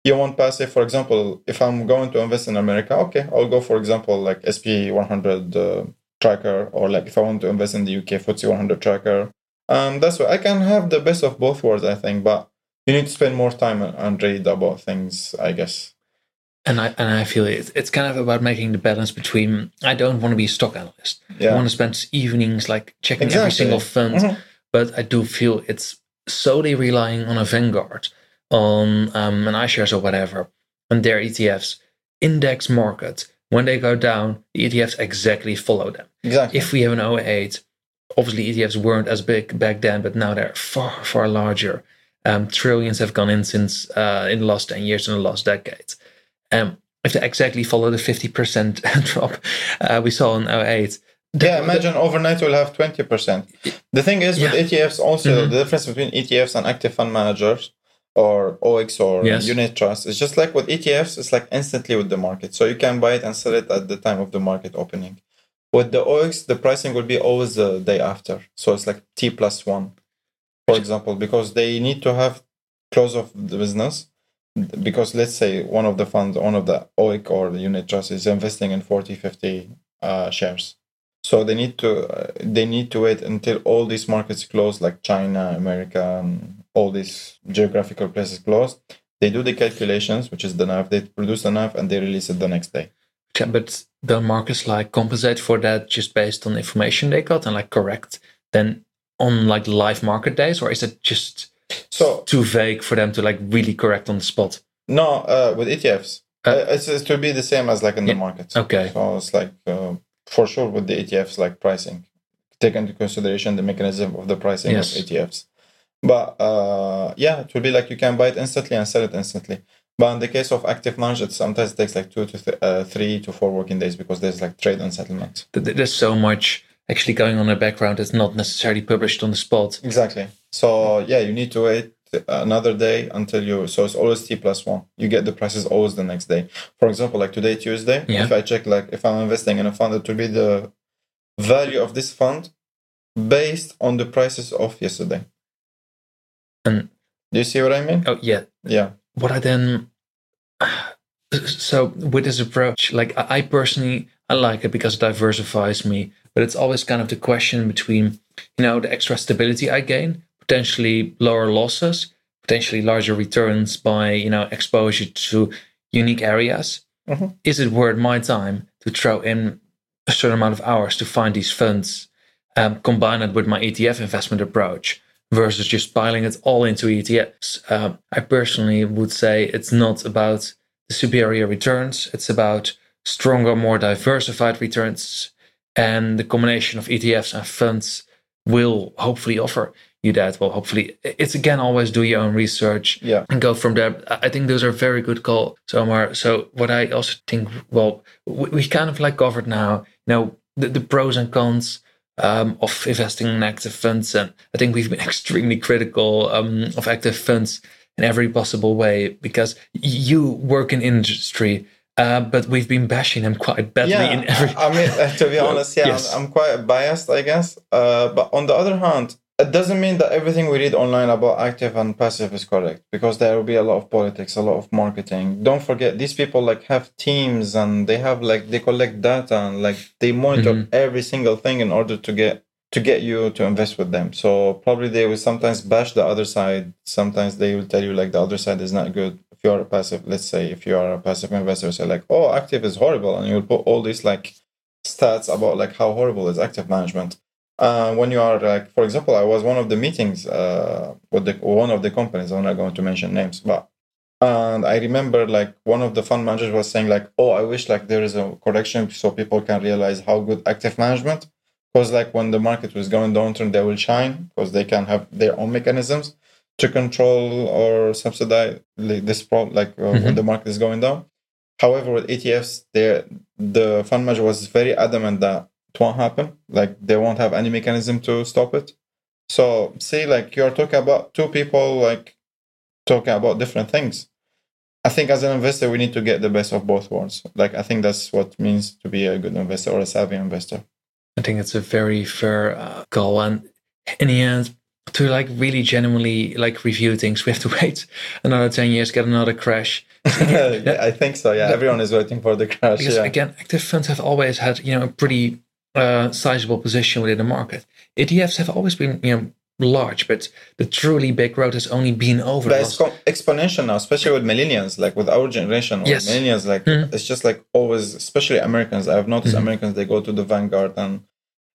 you want passive for example if i'm going to invest in america okay i'll go for example like sp 100 uh, tracker or like if i want to invest in the uk FTSE 100 tracker um that's why i can have the best of both worlds i think but you need to spend more time and- read about things i guess and I and I feel it, it's kind of about making the balance between I don't want to be a stock analyst. Yeah. I want to spend evenings like checking every single fund, Mhm. but I do feel it's solely relying on a Vanguard, on um, an iShares or whatever, and their ETFs, index markets. When they go down, the ETFs exactly follow them. exactly If we have an 08, obviously ETFs weren't as big back then, but now they're far, far larger. Um, trillions have gone in since uh, in the last 10 years, in the last decade. Um, if they exactly follow the 50% [LAUGHS] drop uh, we saw in 08, yeah imagine overnight we'll have 20% the thing is with Yeah. etfs also Mhm. the difference between etfs and active fund managers or OEICs or Yes. unit trust. Is just like with etfs it's like instantly with the market. So you can buy it and sell it at the time of the market opening. With the OEICs the pricing will be always the day after. So it's like t plus one for example because they need to have close of the business. Because let's say one of the funds one of the OEIC or the unit trust is investing in 40 50 uh, shares. So they need to uh, they need to wait until all these markets close like china america all these geographical places closed. they do the calculations which is the nav they produce the nav and they release it the next day Yeah, but the markets like compensate for that just based on information they got and like correct then on like live market days, or is it just so too vague for them to like really correct on the spot? no uh, with etfs Uh, uh, it's, it's to be the same as like in Yeah. the market Okay. so it's like uh, for sure with the etfs like pricing take into consideration the mechanism of the pricing Yes. of etfs but uh, yeah it will be like you can buy it instantly and sell it instantly but in the case of active managed it sometimes takes like two to th- uh, three to four working days because there's like trade and settlement Th- th- There's so much actually going on in the background that's not necessarily published on the spot. exactly so yeah you need to wait another day until you. So it's always T plus one. You get the prices always the next day. For example, like today Tuesday, Yeah. if I check like if I'm investing in a fund, it will be the value of this fund based on the prices of yesterday. And- do you see what I mean? Oh yeah. Yeah. What I then so with this approach, like I personally I like it because it diversifies me, but it's always kind of the question between you know the extra stability I gain, potentially lower losses, potentially larger returns by you know exposure to unique areas. Mhm. Is it worth my time to throw in a certain amount of hours to find these funds, um, combine it with my ETF investment approach? Versus just piling it all into ETFs. Um, I personally would say it's not about the superior returns, it's about stronger, more diversified returns. And the combination of ETFs and funds will hopefully offer you that. Well, hopefully, it's again always do your own research Yeah. and go from there. I think those are very good calls, Omar. So what I also think, well, we, we kind of like covered now, you know, the, the pros and cons um, of investing in active funds, and I think we've been [LAUGHS] extremely critical um, of active funds in every possible way because you work in industry. Uh, but we've been bashing them quite badly yeah, in every. I mean, uh, to be [LAUGHS] honest, yeah, Yes. I'm, I'm quite biased, I guess. Uh, but on the other hand, it doesn't mean that everything we read online about active and passive is correct because there will be a lot of politics, a lot of marketing. Don't forget, these people like have teams and they have like they collect data and like they monitor Mhm. every single thing in order to get to get you to invest with them. So probably they will sometimes bash the other side. Sometimes they will tell you like the other side is not good. If you are a passive, let's say if you are a passive investor, say like, oh, active is horrible, and you'll put all these like stats about like how horrible is active management. Uh, when you are like, for example, I was one of the meetings uh, with the one of the companies. I'm not going to mention names, but and I remember like one of the fund managers was saying like, oh, I wish like there is a correction so people can realize how good active management. Because like when the market was going downturn, they will shine because they can have their own mechanisms to control or subsidize this problem. Like uh, when Mhm. the market is going down. However, with ETFs, there the fund manager was very adamant that it won't happen. Like they won't have any mechanism to stop it. So see, like you're talking about two people like talking about different things. I think as an investor, we need to get the best of both worlds. Like I think that's what means to be a good investor or a savvy investor. I think it's a very fair uh, call. And in the end, to like really genuinely like review things, we have to [LAUGHS] wait another 10 years, get another crash. yeah, [LAUGHS] I think so. Yeah, everyone is waiting for the crash. Because Yeah. again, active funds have always had, you know, a pretty uh, sizable position within the market. ETFs have always been, you know, large, but the truly big growth has only been over But it's exponential now, especially with millennials, like with our generation or Yes. millennials. Like Mhm. it's just like always, especially Americans. I've noticed Mhm. Americans they go to the Vanguard and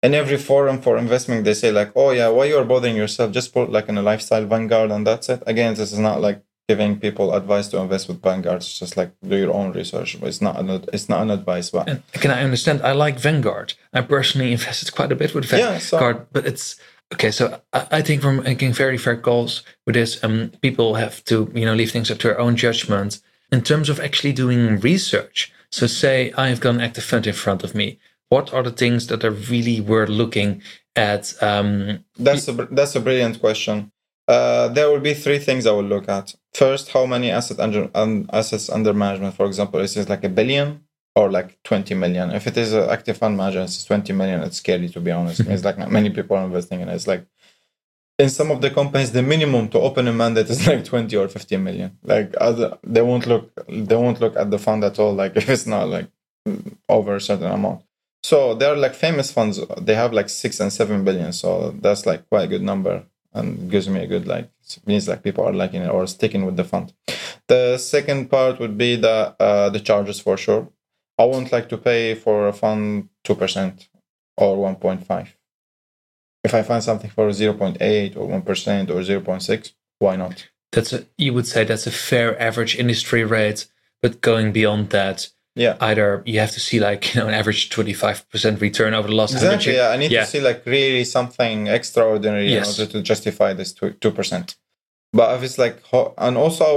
in every forum for investment they say like, oh yeah, why you are bothering yourself? Just put like in a lifestyle Vanguard and that's it. Again, this is not like giving people advice to invest with Vanguard. It's just like do your own research. It's not an it's not an advice. But And can I understand? I like Vanguard. I personally invested quite a bit with Yeah, so- Vanguard, but it's okay. So I, I think from making very fair calls with this, um, people have to you know leave things up to their own judgment in terms of actually doing research. So say I've got an active fund in front of me. What are the things that are really worth looking at? Um, That's a that's a brilliant question. Uh, there will be three things I will look at. First, how many asset under um, assets under management? For example, is it like a billion or like twenty million? If it is an active fund manager, it's twenty million. It's scary to be honest. [LAUGHS] it's like not many people are investing in it. It's like in some of the companies, the minimum to open a mandate is [LAUGHS] like twenty or fifteen million. Like other, they won't look they won't look at the fund at all. Like [LAUGHS] if it's not like over a certain amount. So there are like famous funds. They have like six and seven billion. So that's like quite a good number and gives me a good like means like people are liking it or sticking with the fund. The second part would be the uh, the charges for sure. I won't like to pay for a fund two percent or one point five. If I find something for zero point eight or one percent or zero point six, why not? that's a, you would say that's a fair average industry rate, but going beyond that, Yeah. either you have to see like [LAUGHS] you know an average twenty five percent return over the last Exactly. Yeah, I need Yeah. to see like really something extraordinary Yes. in order to justify this two percent. But if it's like, and also I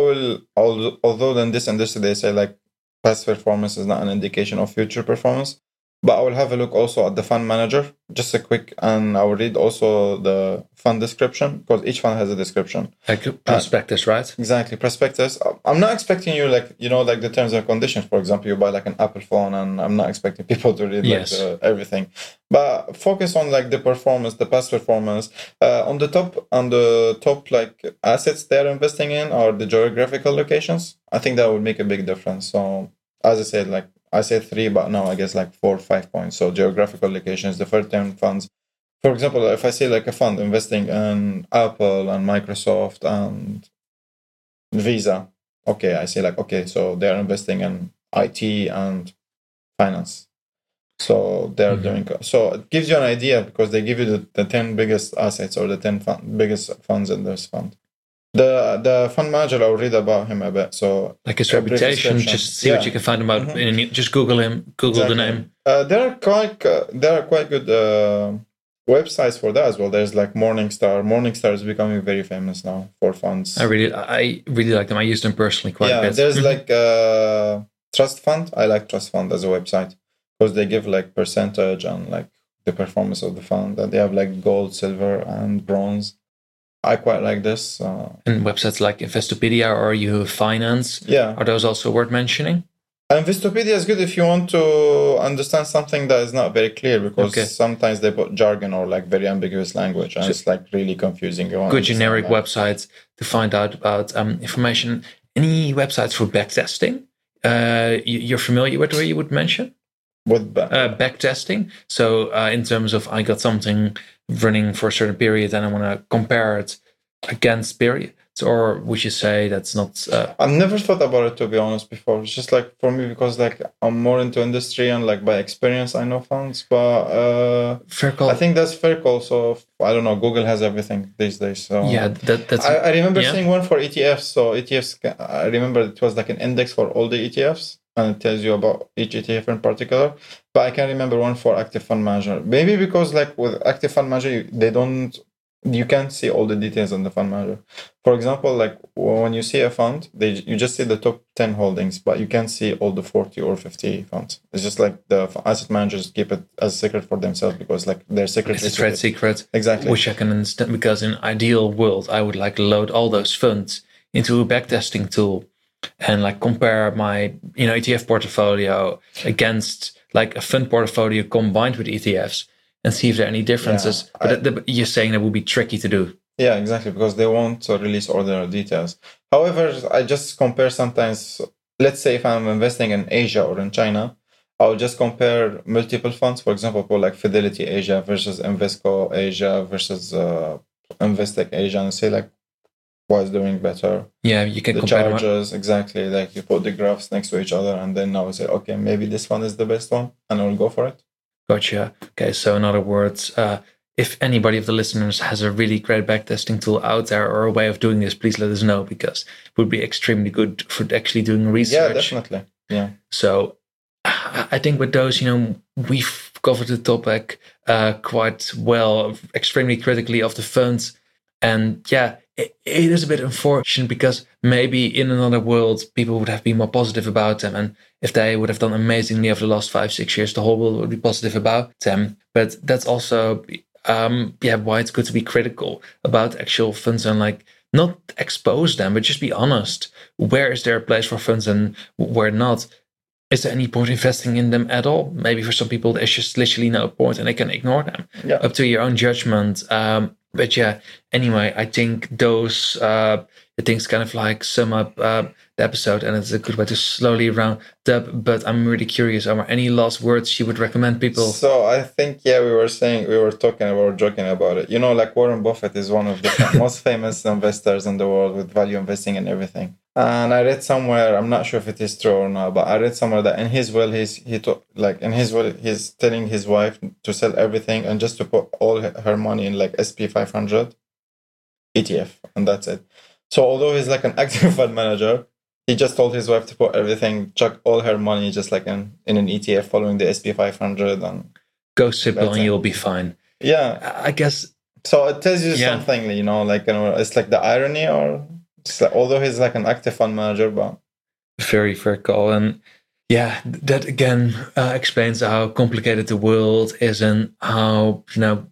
will, although in this industry they say like past performance is not an indication of future performance. But I will have a look also at the fund manager, just a quick, and I will read also the fund description because each fund has a description. Like prospectus, right? Exactly, prospectus. I'm not expecting you like you know like the terms and conditions. For example, you buy like an Apple phone, and I'm not expecting [LAUGHS] people to read like Yes. uh, everything. But focus on like the performance, the past performance. Uh, on the top, on the top like assets they're investing in or the geographical locations. I think that would make a big difference. So as I said, like I said three, but now I guess like four, or five points. So geographical locations, the first ten funds. For example, if I say like a fund investing in Apple and Microsoft and Visa, okay, I say like okay, so they're investing in IT and finance. So they're Mhm. doing so it gives you an idea because they give you the, the ten biggest assets or the ten fund, biggest funds in this fund. The the fund manager I'll read about him a bit. So Like his reputation, just see what you can find about. Mhm. And just Google him, Google the name. Uh, there are quite uh, there are quite good uh, websites for that as well. There's like Morningstar. Morningstar is becoming very famous now for funds. I really, I really like them. I use them personally quite a yeah, bit. there's Mhm. like uh, Trust Fund. I like Trust Fund as a website because they give like percentage and like the performance of the fund. And they have like gold, silver, and bronze. I quite like this. Uh, and websites like Investopedia or Yahoo Finance. yeah, Are those also worth mentioning? Investopedia is good if you want to understand something that is not very clear because Okay. sometimes they put jargon or like very ambiguous language and So- it's like really confusing. You Good generic that. websites to find out about um, information. Any websites for backtesting? Uh, you, you're familiar with where you would mention With ba- uh, backtesting. So uh, in terms of I got something running for a certain period and I want to compare it against periods, or would you say that's not? Uh, I've never thought about it to be honest before. It's just like for me because like I'm more into industry and like by experience I know funds, but uh, fair call. I think that's fair call. So I don't know. Google has everything these days. So yeah, that, that's I, I remember yeah. seeing one for ETFs. So ETFs, I remember it was like an index for all the ETFs, and it tells you about each ETF in particular. But I can't remember one for active fund manager. Maybe because like with active fund manager, you, they don't, you can't see all the details on the fund manager. For example, like when you see a fund, they you just see the top ten holdings, but you can't see all the forty or fifty funds. It's just like the asset managers keep it as a secret for themselves because like their secret it's a trade secret. Exactly. which I can understand because in ideal world I would like load all those funds into a backtesting tool and like compare my you know ETF portfolio against like a fund portfolio combined with ETFs and see if there are any differences. I- but that- that- you're saying that would be tricky to do. Yeah, exactly, because they won't uh, release all their details. However, I just compare sometimes. Let's say if I'm investing in Asia or in China, I'll just compare multiple funds. For example, for like Fidelity Asia versus Invesco Asia versus uh, Investec Asia, and say like what's doing better. Yeah, you can The compare charges, exactly. Like you put the graphs next to each other, and then now I say, okay, maybe this one is the best one, and I'll go for it. Gotcha. Okay, so in other words, uh, if anybody of the listeners has a really great backtesting tool out there or a way of doing this, please let us know because it would be extremely good for actually doing research. Yeah, definitely. Yeah. So I I think with those, you know, we've covered the topic uh, quite well, extremely critically of the funds. And yeah, it, it is a bit unfortunate because maybe in another world, people would have been more positive about them. And if they would have done amazingly over the last five, six years, the whole world would be positive about them. But that's also, um, yeah, why it's good to be critical about actual funds and like not expose them, but just be honest. Where is there a place for funds and where not? is there any point investing in them at all? Maybe for some people, there's just literally no point and they can ignore them. Yeah. Up to your own judgment. Um, but yeah, anyway, I think those uh, the things kind of like sum up uh, the episode and it's a good way to slowly round up. But I'm really curious, are there any last words you would recommend people? So I think yeah, we were saying we were talking about joking about it. You know, like Warren Buffett is one of the [LAUGHS] most famous investors in the world with value investing and everything. And I read somewhere, I'm not sure if it is true or not, but I read somewhere that in his will, he's he to, like in his will, he's telling his wife to sell everything and just to put all her money in like SP 500 ETF, and that's it. So although he's like an [LAUGHS] active fund manager, he just told his wife to put everything, chuck all her money just like in, in an ETF following the SP 500 and Go simple and you'll be fine. yeah. I I guess So it tells you Yeah. something, you know, like you know, it's like the irony, or although he's like an active fund manager, but very fair call. And yeah, that again uh, explains how complicated the world is and how you know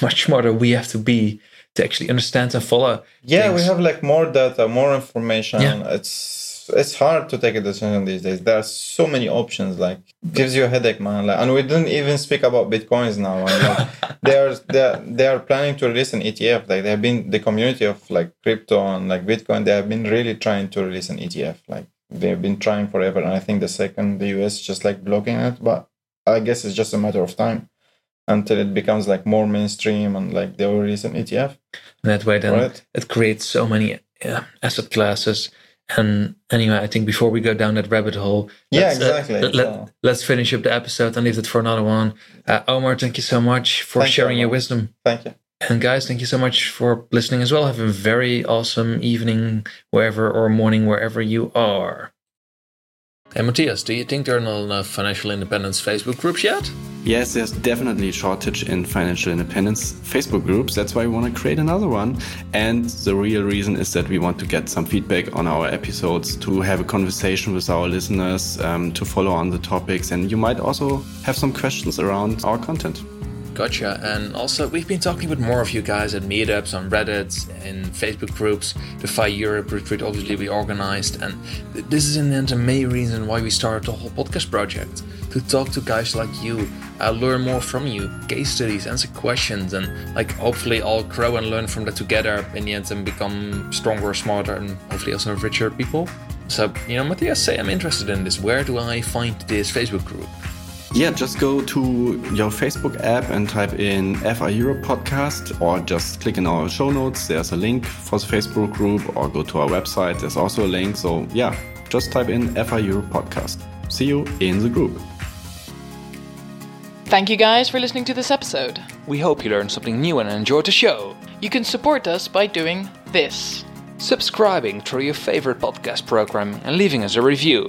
much smarter we have to be to actually understand and follow. Yeah, things. we have like more data, more information. Yeah. It's it's hard to take a decision these days. There are so many options. Like gives you a headache, man. Like, and we didn't even speak about bitcoins now. And, like, [LAUGHS] they are they are, they are planning to release an ETF. Like they have been the community of like crypto and like Bitcoin. They have been really trying to release an ETF. Like they've been trying forever. And I think the second the US just like blocking it, but I guess it's just a matter of time until it becomes like more mainstream and like they will release an ETF. And that way, then Right. it creates so many uh, asset classes. And anyway, I think before we go down that rabbit hole, Yeah, let's, uh, exactly. let, So- us finish up the episode and leave it for another one. Uh, Omar, thank you so much for Thank you, sharing your wisdom. Thank you. And guys, thank you so much for listening as well. Have a very awesome evening, wherever or morning, wherever you are. Hey Matthias, do you think there are not enough financial independence Facebook groups yet? Yes, there's definitely a shortage in financial independence Facebook groups. That's why we want to create another one. And the real reason is that we want to get some feedback on our episodes, to have a conversation with our listeners, um, to follow on the topics. And you might also have some questions around our content. Gotcha. And also, we've been talking with more of you guys at meetups, on Reddit, in Facebook groups. The FI Europe retreat, obviously, we organized. And this is in the end the main reason why we started the whole podcast project to talk to guys like you, uh, learn more from you, case studies, answer questions, and like hopefully all grow and learn from that together in the end and become stronger, smarter, and hopefully also richer people. So, you know, Matthias, say I'm interested in this. Where do I find this Facebook group? Yeah, just go to your Facebook app and type in FI Europe podcast or just click in our show notes. There's a link for the Facebook group or go to our website. There's also a link. So, yeah, just type in FI Europe podcast. See you in the group. Thank you guys for listening to this episode. We hope you learned something new and enjoyed the show. You can support us by doing this. subscribing through your favorite podcast program, and leaving us a review.